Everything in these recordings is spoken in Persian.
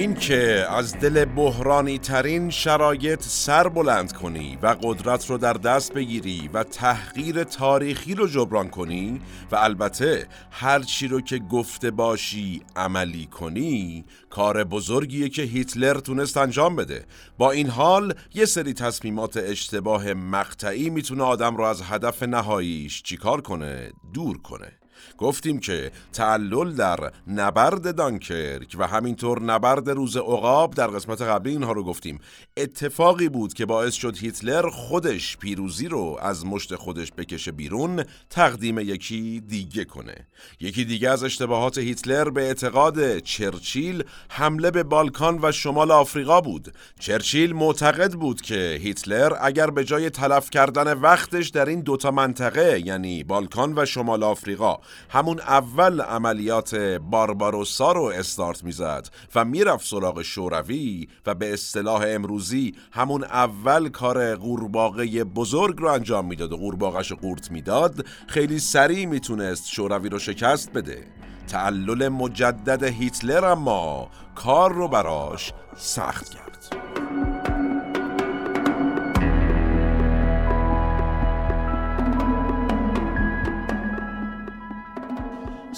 این که از دل بحرانی ترین شرایط سر بلند کنی و قدرت رو در دست بگیری و تحقیر تاریخی رو جبران کنی و البته هر چی رو که گفته باشی عملی کنی کار بزرگیه که هیتلر تونست انجام بده. با این حال یه سری تصمیمات اشتباه مقطعی می‌تونه آدم رو از هدف نهاییش چیکار کنه؟ دور کنه. گفتیم که تعلل در نبرد دانکرک و همینطور نبرد روز عقاب در قسمت قبلی اینها رو گفتیم. اتفاقی بود که باعث شد هیتلر خودش پیروزی رو از مشت خودش بکشه بیرون تقدیم یکی دیگه کنه. یکی دیگه از اشتباهات هیتلر به اعتقاد چرچیل حمله به بالکان و شمال آفریقا بود. چرچیل معتقد بود که هیتلر اگر به جای تلف کردن وقتش در این دوتا منطقه یعنی بالکان و شمال آفریقا همون اول عملیات بارباروسا رو استارت می‌زد و می‌رفت سراغ شوروی و به اصطلاح امروزی همون اول کار قورباغه بزرگ رو انجام می‌داد و قورباغش قورت می‌داد خیلی سریع می‌تونست شوروی رو شکست بده. تعلل مجدد هیتلر اما کار رو براش سخت کرد.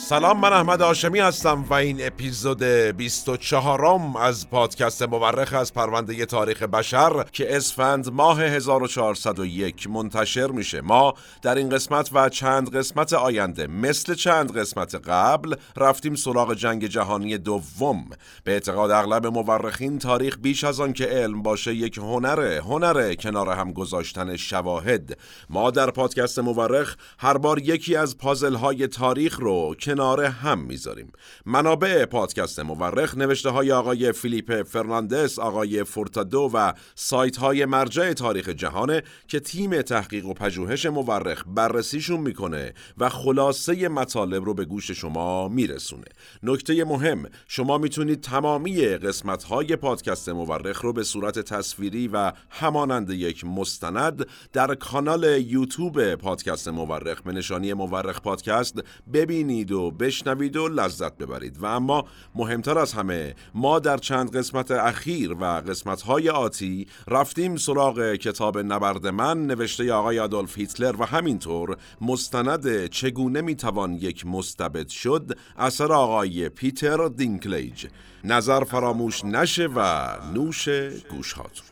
سلام من احمد آشمی هستم و این اپیزود 24 م از پادکست مورخ از پرونده تاریخ بشر که اسفند ماه 1401 منتشر میشه. ما در این قسمت و چند قسمت آینده مثل چند قسمت قبل رفتیم سراغ جنگ جهانی دوم. به اعتقاد اغلب مورخین تاریخ بیش از آن که علم باشه یک هنره هنره کنار هم گذاشتن شواهد. ما در پادکست مورخ هر بار یکی از پازل های تاریخ رو کنار هم می‌ذاریم. منابع پادکست مورخ نوشته های آقای فیلیپ فرناندس آقای فورتادو و سایت های مرجع تاریخ جهانه که تیم تحقیق و پژوهش مورخ بررسیشون می‌کنه و خلاصه مطالب رو به گوش شما میرسونه. نکته مهم شما می‌تونید تمامی قسمت های پادکست مورخ رو به صورت تصویری و همانند یک مستند در کانال یوتیوب پادکست مورخ به نشانی مورخ پادکست ببینید و بشنوید و لذت ببرید. و اما مهمتر از همه ما در چند قسمت اخیر و قسمت های آتی رفتیم سراغ کتاب نبرد من نوشته آقای آدولف هیتلر و همینطور مستند چگونه می‌توان یک مستبد شد اثر آقای پیتر دینکلیج. نظر فراموش نشه و نوش گوش هاتون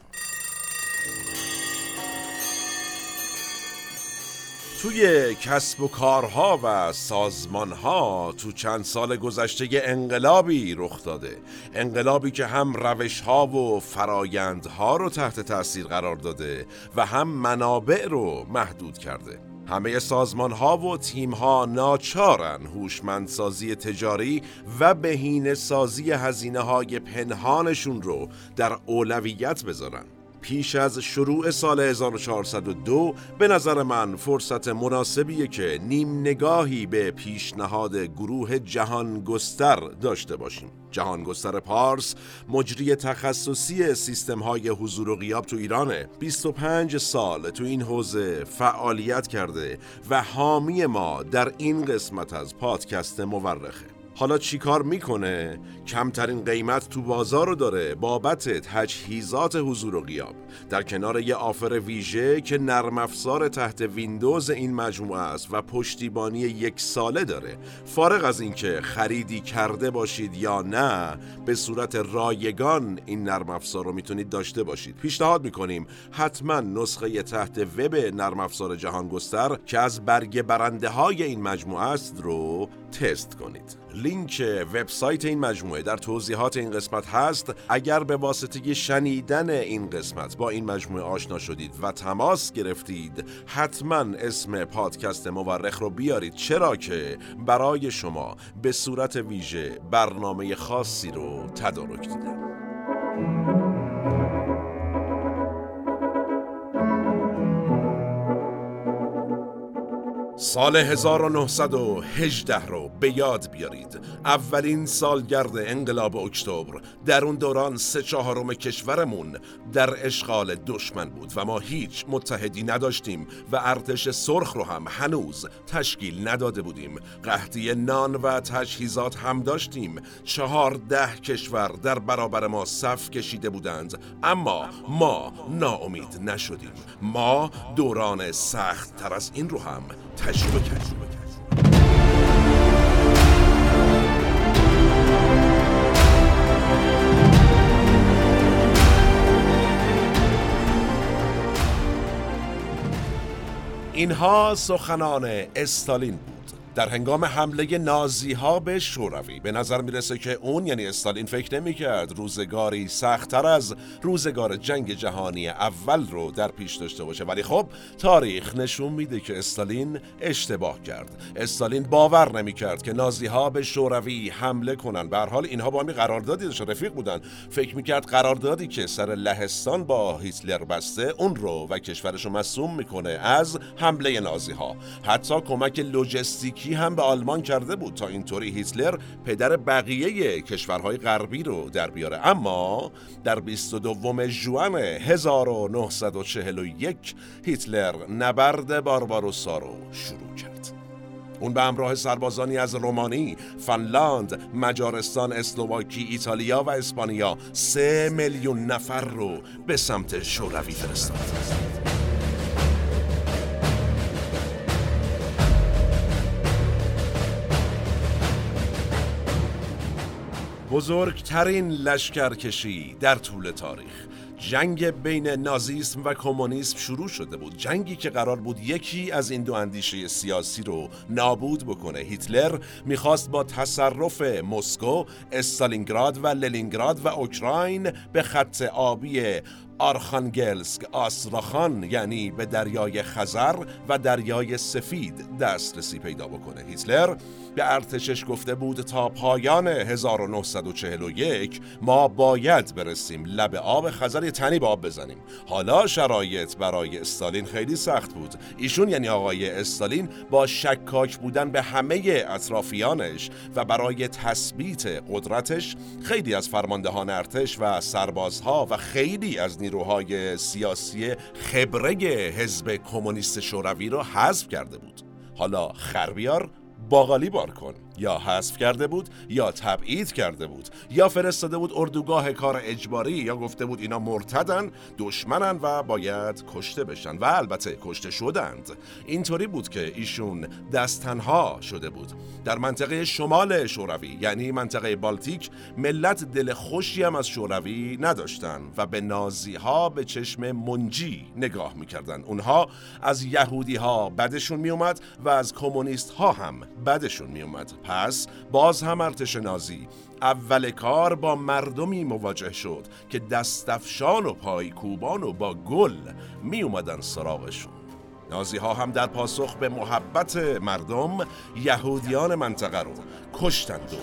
توی کسب و کارها و سازمانها تو چند سال گذشته انقلابی رخ داده. انقلابی که هم روشها و فرایندها رو تحت تاثیر قرار داده و هم منابع رو محدود کرده. همه سازمان ها و تیم ها ناچارن هوشمندسازی تجاری و بهینه سازی هزینه های پنهانشون رو در اولویت بذارن. پیش از شروع سال 1402 به نظر من فرصت مناسبیه که نیم نگاهی به پیشنهاد گروه جهان گستر داشته باشیم. جهان گستر پارس مجری تخصصی سیستم های حضور و غیاب تو ایرانه. 25 سال تو این حوزه فعالیت کرده و حامی ما در این قسمت از پادکست مورخه. حالا چیکار می‌کنه؟ کمترین قیمت تو بازار رو داره. بابت تجهیزات حضور و غیاب. در کنار یه آفر ویژه که نرم افزار تحت ویندوز این مجموعه است و پشتیبانی یک ساله داره. فارغ از اینکه خریدی کرده باشید یا نه به صورت رایگان این نرم افزار رو می‌تونید داشته باشید. پیشنهاد می‌کنیم حتما نسخه تحت وب نرم افزار جهان گستر که از برگ برنده های این مجموعه است رو تست کنید. لینک وبسایت این مجموعه در توضیحات این قسمت هست. اگر به واسطه شنیدن این قسمت با این مجموعه آشنا شدید و تماس گرفتید حتما اسم پادکست مورخ رو بیارید. چرا که برای شما به صورت ویژه برنامه خاصی رو تدارک دیدم سال 1918 رو به یاد بیارید. اولین سالگرد انقلاب اکتبر. در اون دوران سه چهارم کشورمون در اشغال دشمن بود و ما هیچ متحدی نداشتیم و ارتش سرخ رو هم هنوز تشکیل نداده بودیم. قحطی نان و تجهیزات هم داشتیم. چهارده کشور در برابر ما صف کشیده بودند. اما ما ناامید نشدیم. ما دوران سخت تر از این رو هم تجربه کردیم اینها سخنان استالین بود. در هنگام حمله نازی ها به شوروی به نظر می‌رسه که اون یعنی استالین فکر نمی‌کرد روزگاری سختتر از روزگار جنگ جهانی اول رو در پیش داشته باشه. ولی خب تاریخ نشون میده که استالین اشتباه کرد. استالین باور نمی‌کرد که نازی ها به شوروی حمله کنن. به حال اینها با همی قراردادی داشتن رفیق بودن. فکر می‌کرد قراردادی که سر لهستان با هیتلر بسته اون رو و کشورش رو مسوم می‌کنه از حمله نازی ها حتی کمک لوجستیکی هم به آلمان کرده بود تا اینطوری هیتلر پدر بقیه کشورهای غربی رو در بیاره اما در 22 ژوئن 1941 هیتلر نبرد بارباروسا رو شروع کرد اون به همراه سربازانی از رومانی، فنلاند، مجارستان، اسلواکی، ایتالیا و اسپانیا سه میلیون نفر رو به سمت شوروی فرستاد. بزرگترین لشکرکشی در طول تاریخ. جنگ بین نازیسم و کمونیسم شروع شده بود. جنگی که قرار بود یکی از این دو اندیشه سیاسی رو نابود بکنه. هیتلر می‌خواست با تصرف مسکو استالینگراد و للینگراد و اوکراین به خط آبی آرخانگلسک آسراخان یعنی به دریای خزر و دریای سفید دسترسی پیدا بکنه. هیتلر به ارتشش گفته بود تا پایان 1941 ما باید برسیم لب آب خزر یه تنی به آب بزنیم. حالا شرایط برای استالین خیلی سخت بود. ایشون یعنی آقای استالین با شکاک بودن به همه اطرافیانش و برای تثبیت قدرتش خیلی از فرماندهان ارتش و سربازها و خیلی از نیروهای سیاسی خبره حزب کمونیست شوروی را حذف کرده بود. حالا خربیار باقالی بار کن. یا حذف کرده بود یا تبعید کرده بود یا فرستاده بود اردوگاه کار اجباری یا گفته بود اینا مرتدن دشمنن و باید کشته بشن و البته کشته شدند. اینطوری بود که ایشون دستنها شده بود. در منطقه شمال شوروی یعنی منطقه بالتیک ملت دل خوشی هم از شوروی نداشتن و به نازی ها به چشم منجی نگاه می‌کردن. اونها از یهودی ها بدشون میومد و از کمونیست ها هم بدشون میومد پس باز هم ارتش نازی اول کار با مردمی مواجه شد که دستفشان و پایکوبان و با گل می اومدن سراغشون. نازی ها هم در پاسخ به محبت مردم یهودیان منطقه رو کشتند و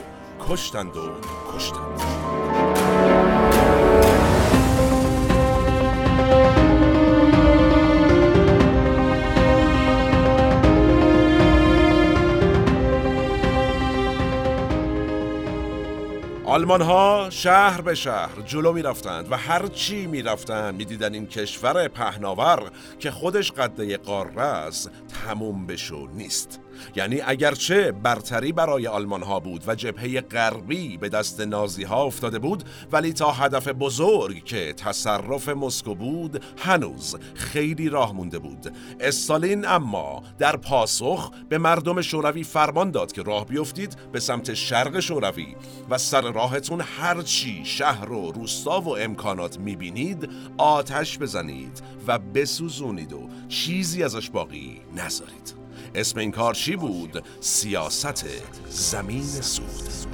کشتند و کشتند. آلمان ها شهر به شهر جلو می رفتند و هر چی می رفتند می دیدن این کشور پهناور که خودش قده قاره است تموم بشو نیست. یعنی اگرچه برتری برای آلمان ها بود و جبهه غربی به دست نازی ها افتاده بود ولی تا هدف بزرگ که تصرف مسکو بود هنوز خیلی راه مونده بود. استالین اما در پاسخ به مردم شوروی فرمان داد که راه بیفتید به سمت شرق شوروی و سر راهتون هرچی شهر و روستا و امکانات می‌بینید آتش بزنید و بسوزونید و چیزی ازش باقی نذارید. اسم این کار چی بود؟ سیاست زمین سوخت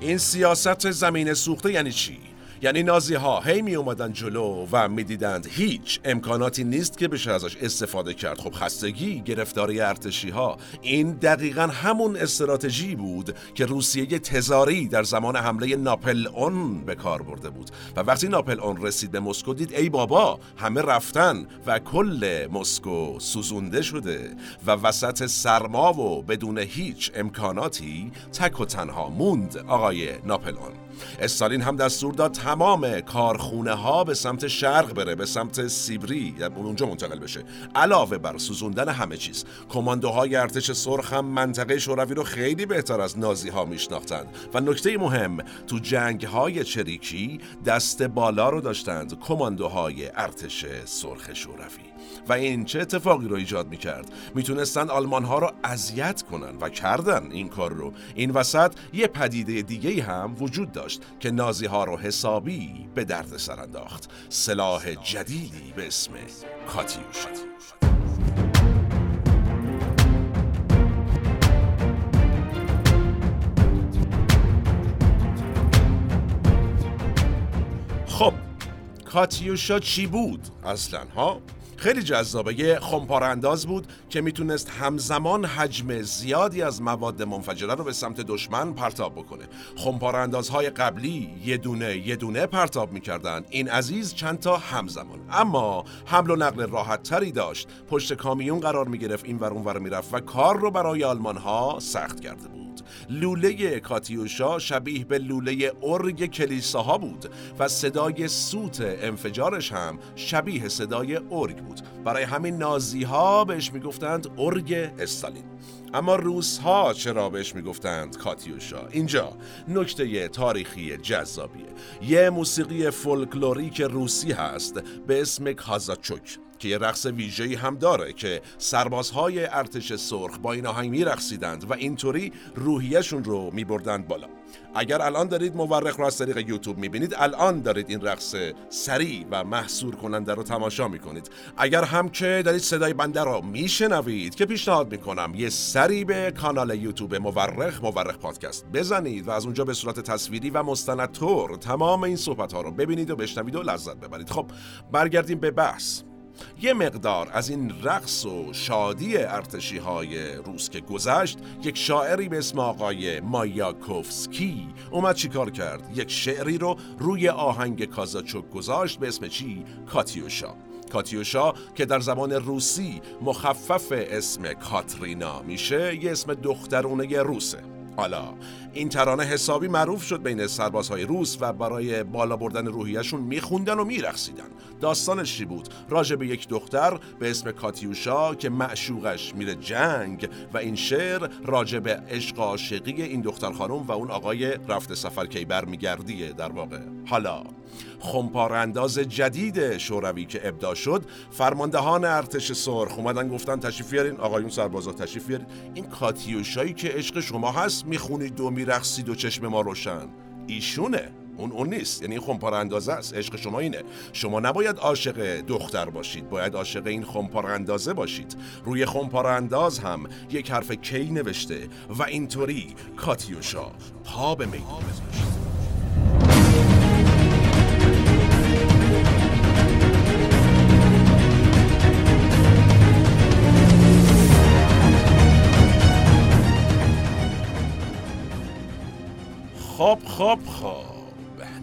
این سیاست زمین سوخته یعنی چی؟ یعنی نازی ها هی می اومدن جلو و می‌دیدند هیچ امکاناتی نیست که بشه ازش استفاده کرد. خب خستگی گرفتاری ارتشی ها این دقیقا همون استراتژی بود که روسیه تزاری در زمان حمله ناپل اون به کار برده بود. و وقتی ناپل اون رسید به مسکو دید ای بابا همه رفتن و کل مسکو سوزونده شده و وسط سرما و بدون هیچ امکاناتی تک و تنها موند آقای ناپل اون. استالین هم دستور داد تمام کارخونه ها به سمت شرق بره به سمت سیبری یعنی اونجا منتقل بشه. علاوه بر سوزوندن همه چیز کماندوهای ارتش سرخ هم منطقه شوروی رو خیلی بهتر از نازی ها میشناختند. و نکته مهم تو جنگ های چریکی دست بالا رو داشتند کماندوهای ارتش سرخ شوروی. و این چه اتفاقی رو ایجاد می‌کرد؟ می‌تونستن آلمان ها رو اذیت کنن و کردن این کار رو. این وسط یه پدیده دیگه هم وجود داشت که نازی ها رو حسابی به درد سر انداخت. سلاح جدیدی به اسم کاتیوش. خب کاتیوشا چی بود؟ اصلا ها؟ خیلی جذابه. یه خمپارانداز بود که می‌تونست همزمان حجم زیادی از مواد منفجره رو به سمت دشمن پرتاب بکنه. خمپاراندازهای قبلی یه دونه یه دونه پرتاب می‌کردن. این عزیز چند تا همزمان. اما حمل و نقل راحت تری داشت. پشت کامیون قرار می‌گرفت این ور اون ور می‌رفت و کار رو برای آلمان ها سخت کرده بود. لوله کاتیوشا شبیه به لوله ارگ کلیساها بود و صدای سوت انفجارش هم شبیه صدای ارگ بود. برای همین نازی ها بهش می‌گفتند ارگ استالین. اما روس ها چرا بهش می‌گفتند کاتیوشا؟ اینجا نکته تاریخی جذابیه. یه موسیقی فولکلوریک روسی هست به اسم کازاچوک. که یه رقص ویژه‌ای هم داره که سربازهای ارتش سرخ با این آهنگ میرقصیدند و اینطوری روحیشون رو میبردند بالا. اگر الان دارید مورخ رو از طریق یوتیوب می‌بینید الان دارید این رقص سریع و محصور کننده رو تماشا می‌کنید. اگر هم که دارید صدای بنده رو میشنوید که پیشنهاد می‌کنم یه سری به کانال یوتیوب مورخ مورخ پادکست بزنید و از اونجا به صورت تصویری و مستند تمام این صحبت ها رو ببینید و بشنوید و لذت ببرید. خب برگردیم به بحث. یه مقدار از این رقص و شادی ارتشی های روس که گذشت یک شاعری به اسم آقای مایاکوفسکی اومد چیکار کرد؟ یک شعری رو روی آهنگ کازاچوک گذاشت به اسم چی؟ کاتیوشا. کاتیوشا که در زبان روسی مخفف اسم کاترینا میشه یه اسم دخترونه روسه. حالا این ترانه حسابی معروف شد بین سربازهای روس و برای بالا بردن روحیشون میخوندن و میرقصیدن. داستانش چی بود؟ راجع به یک دختر به اسم کاتیوشا که معشوقش میره جنگ و این شعر راجع به عشق عاشقی این دختر خانم و اون آقای رفته سفر کی برمیگردیه در واقع. حالا خمپارانداز جدید شوروی که ابدا شد فرماندهان ارتش سرخ اومدن گفتن تشریف بیارین. آقایون سربازا تشریف بیارین. این کاتیوشایی که عشق شما هست می‌خونید و میرقصید و چشم ما روشن. ایشونه. اون اون نیست. یعنی این اندازه است. عشق شما اینه. شما نباید عاشق دختر باشید. باید عاشق این خمپار اندازه باشید. روی خمپار انداز هم یک حرف کی نوشته و اینطوری کاتیوشا. پا به میدون گذاشت خب خب خب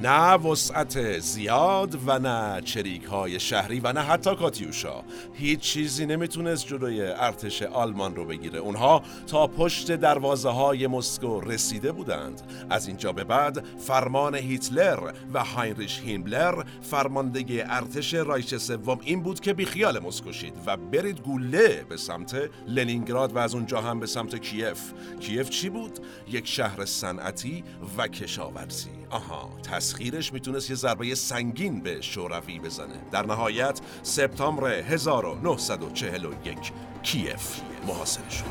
نه وسعت زیاد و نه چریک های شهری و نه حتی کاتیوشا. هیچ چیزی نمی‌تونست جلوی ارتش آلمان رو بگیره. اونها تا پشت دروازه های مسکو رسیده بودند. از اینجا به بعد فرمان هیتلر و هاینریش هیملر فرمانده ارتش رایش سوم این بود که بیخیال مسکو شید و برید گوله به سمت لنینگراد و از اونجا هم به سمت کیف. کیف چی بود؟ یک شهر صنعتی و کشاورزی. آها تسخیرش می‌تونست یه ضربه سنگین به شوروی بزنه. در نهایت سپتامبر 1941 کیف محاصره شد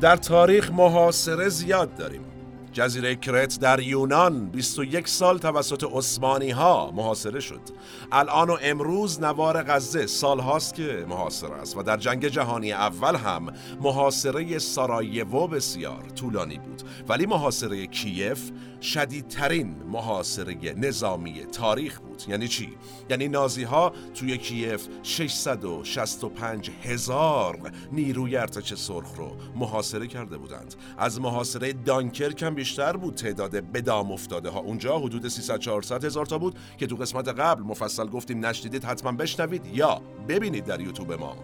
در تاریخ محاصره زیاد داریم. جزیره کرت در یونان 21 سال توسط عثمانی ها محاصره شد. الان و امروز نوار غزه سال هاست که محاصره است و در جنگ جهانی اول هم محاصره سارایوو بسیار طولانی بود. ولی محاصره کیف شدیدترین محاصره نظامی تاریخ بود. یعنی چی؟ یعنی نازی ها توی کیف 665 هزار نیروی ارتش سرخ رو محاصره کرده بودند. از محاصره دانکرک هم بیشتر بود تعداد بدام افتاده ها. اونجا حدود 300 400 هزار تا بود که تو قسمت قبل مفصل گفتیم نشنیدید حتما بشنوید یا ببینید در یوتیوب ما.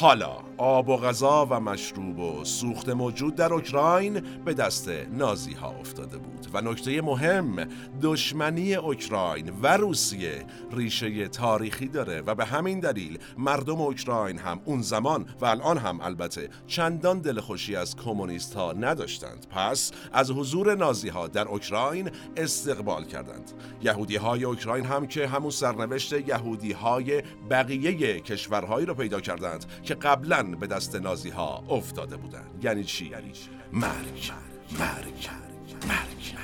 حالا آب و غذا و مشروب و سوخت موجود در اوکراین به دست نازی ها افتاده بود. و نکته مهم دشمنی اوکراین و روسیه ریشه تاریخی داره و به همین دلیل مردم اوکراین هم اون زمان و الان هم البته چندان دلخوشی از کمونیست ها نداشتند. پس از حضور نازی ها در اوکراین استقبال کردند. یهودی های اوکراین هم که همون سرنوشت یهودی های بقیه کشورهایی رو پیدا کردند که قبلا به دست نازی ها افتاده بودند. یعنی چی؟ یعنی مرگ. مرگ. مرگ.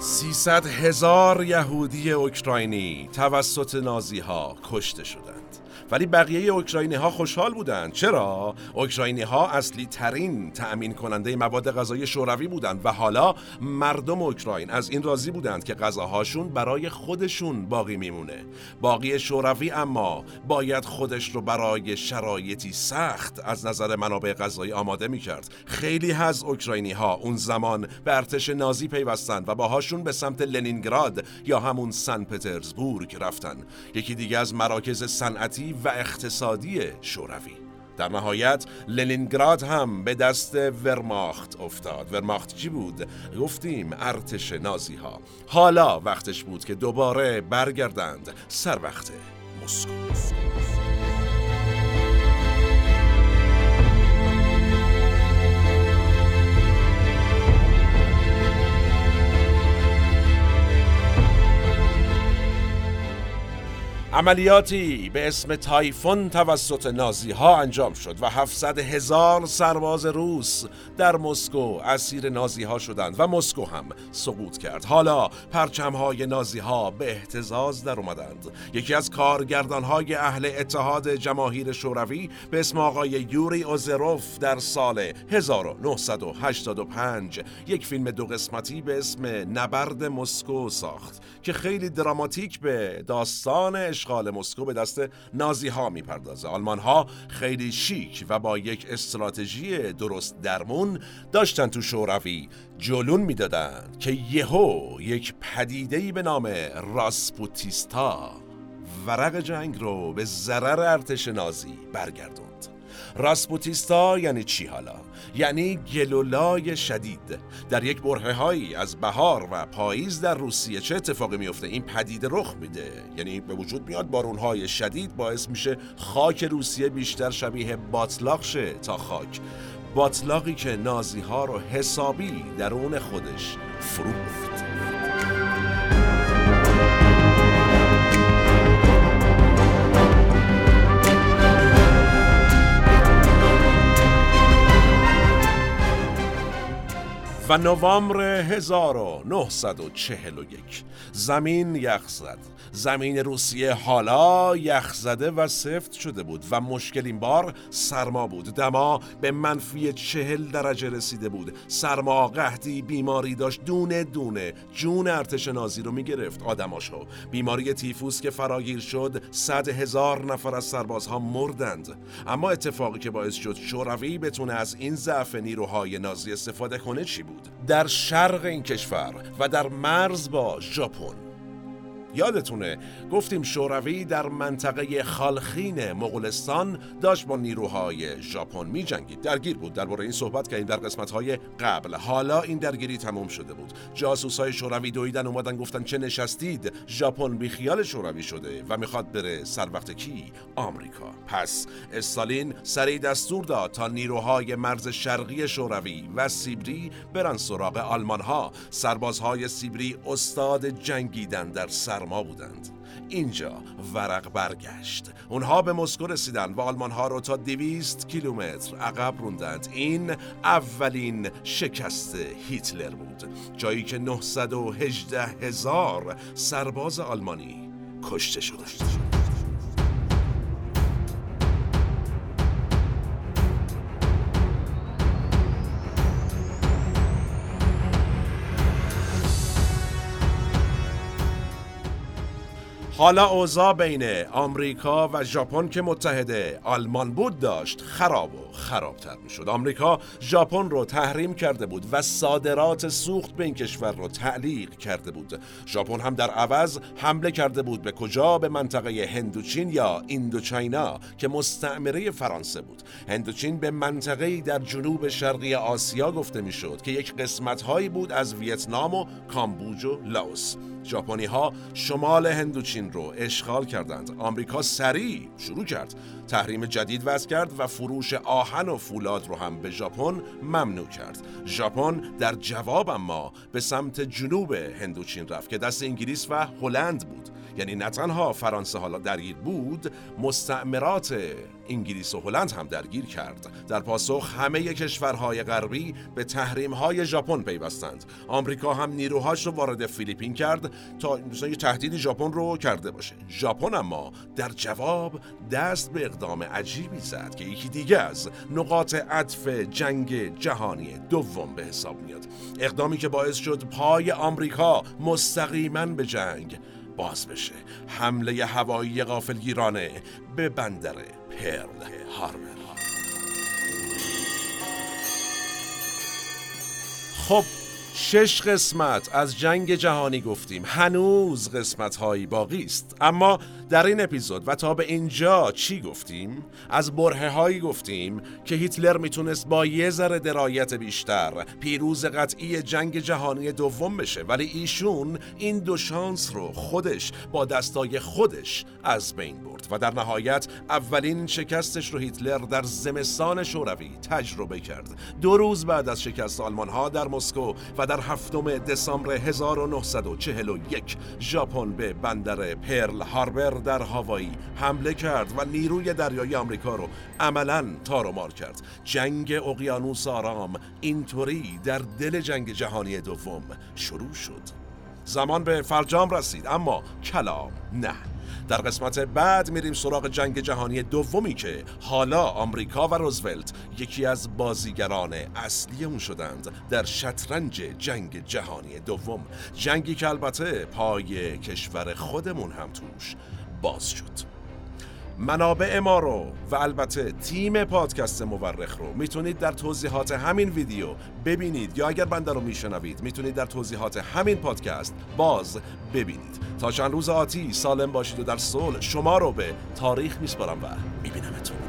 سیصد هزار یهودی اوکراینی توسط نازی ها کشته شدند. ولی بقیه اوکراینی ها خوشحال بودند. چرا؟ اوکراینی ها اصلی ترین تأمین کننده مواد غذایی شوروی بودند و حالا مردم اوکراین از این راضی بودند که غذاهاشون برای خودشون باقی میمونه. باقی شوروی اما باید خودش رو برای شرایطی سخت از نظر منابع غذایی آماده می‌کرد. خیلی از اوکراینی ها اون زمان به ارتش نازی پیوستند و باهاشون به سمت لنینگراد یا همون سن پترزبورگ رفتن. یکی دیگه از مراکز صنعتی و اقتصادی شوروی. در نهایت لنینگراد هم به دست ورماخت افتاد. ورماخت چی بود؟ گفتیم ارتش نازی ها حالا وقتش بود که دوباره برگردند سر وقت مسکو. عملیاتی به اسم تایفون توسط نازی ها انجام شد و 700 هزار سرباز روس در مسکو اسیر نازی ها شدند و مسکو هم سقوط کرد. حالا پرچم های نازی ها به احتزاز در اومدند. یکی از کارگردان های اهل اتحاد جماهیر شوروی به اسم آقای یوری اوزروف در سال 1985 یک فیلم دو قسمتی به اسم نبرد مسکو ساخت که خیلی دراماتیک به داستان اشغال مسکو به دست نازی ها می‌پردازه. آلمان ها خیلی شیک و با یک استراتژی درست درمون داشتن تو شوروی جلون می‌دادند که یهو یک پدیدهی به نام راسپوتیستا ورق جنگ رو به ضرر ارتش نازی برگردوند. راسپوتیستا یعنی چی حالا؟ یعنی گلولای شدید. در یک هایی از بهار و پاییز در روسیه چه اتفاقی میفته این پدید رخ میده. یعنی به وجود میاد بارون های شدید باعث میشه خاک روسیه بیشتر شبیه باطلاق شه تا خاک. باطلاقی که نازی ها رو حسابی درون خودش فرو و نوامبر 1941 زمین یخ زد. زمین روسیه حالا یخ زده و سفت شده بود و مشکل این بار سرما بود. دما به منفی چهل درجه رسیده بود. سرما قحطی بیماری داشت. دونه دونه جون ارتش نازی رو می‌گرفت. آدماشو. بیماری تیفوس که فراگیر شد صد هزار نفر از سربازها مردند. اما اتفاقی که باعث شد شوروی بتونه از این ضعف نیروهای نازی استفاده کنه چی بود؟ در شرق این کشور و در مرز با ژاپن. یادتونه گفتیم شوروی در منطقه خالخین مغولستان داشت با نیروهای ژاپن می جنگید درگیر بود. درباره این صحبت کردیم در قسمت های قبل. حالا این درگیری تموم شده بود. جاسوس های شوروی دویدن اومدن گفتن چه نشستید؟ ژاپن بیخیال شوروی شده و می‌خواد بره سر وقت کی؟ آمریکا. پس استالین سریع دستور داد تا نیروهای مرز شرقی شوروی و سیبری برن سراغ آلمان ها سربازهای سیبری استاد جنگیدن در سرما بودند. اینجا ورق برگشت. اونها به مسکو رسیدن و آلمان ها رو تا دویست کیلومتر عقب روندند. این اولین شکست هیتلر بود. جایی که 918 هزار سرباز آلمانی کشته شدند. حالا اوضاع بین آمریکا و ژاپن که متحده آلمان بود داشت خراب و خرابتر می‌شد. آمریکا ژاپن رو تحریم کرده بود و صادرات سوخت به این کشور رو تعلیق کرده بود. ژاپن هم در عوض حمله کرده بود به کجا؟ به منطقه هندوچین یا ایندوچاینا که مستعمره فرانسه بود. هندوچین به منطقه در جنوب شرقی آسیا گفته می‌شد که یک قسمت هایی بود از ویتنام و کامبوج و لاوس. ژاپنی ها شمال هندوچین رو اشغال کردند. آمریکا سریع شروع کرد. تحریم جدید وضع کرد و فروش آهن و فولاد رو هم به ژاپن ممنوع کرد. ژاپن در جواب اما به سمت جنوب هندوچین رفت که دست انگلیس و هلند بود. یعنی نه تنها فرانسه حالا درگیر بود مستعمرات انگلیس و هلند هم درگیر کرد. در پاسخ همه کشورهای غربی به تحریم ژاپن پیوستند. آمریکا هم نیروهاش رو وارد فیلیپین کرد تا مثلا یه تهدید ژاپن رو کرده باشه. ژاپن اما در جواب دست به اقدام عجیبی زد که یکی دیگه از نقاط عطف جنگ جهانی دوم به حساب میاد. اقدامی که باعث شد پای آمریکا مستقیما به جنگ باز بشه. حمله هوایی غافلگیرانه به بندر پرل هاربر خب شش قسمت از جنگ جهانی گفتیم. هنوز قسمت هایی باقی است. اما در این اپیزود و تا به اینجا چی گفتیم؟ از برهه هایی گفتیم که هیتلر می‌تونست با یه ذره درایت بیشتر پیروز قطعی جنگ جهانی دوم بشه ولی ایشون این دو شانس رو خودش با دستای خودش از بین برد و در نهایت اولین شکستش رو هیتلر در زمستان شوروی تجربه کرد. دو روز بعد از شکست آلمان ها در مسکو و در هفتم دسامبر 1941 ژاپن به بندر پرل هاربر در هاوایی حمله کرد و نیروی دریایی آمریکا رو عملا تار کرد. جنگ اقیانوس آرام اینطوری در دل جنگ جهانی دوم شروع شد. زمان به فرجام رسید اما کلام نه. در قسمت بعد میریم سراغ جنگ جهانی دومی که حالا آمریکا و روزولت یکی از بازیگران اصلی اون شدند در شطرنج جنگ جهانی دوم. جنگی که البته پای کشور خودمون هم توش باز شد. منابع ما رو و البته تیم پادکست مورخ رو می‌تونید در توضیحات همین ویدیو ببینید یا اگر بنده رو میشنوید می‌تونید در توضیحات همین پادکست باز ببینید. تا چند روز آتی سالم باشید و در صلح شما رو به تاریخ میسپارم و میبینمتون.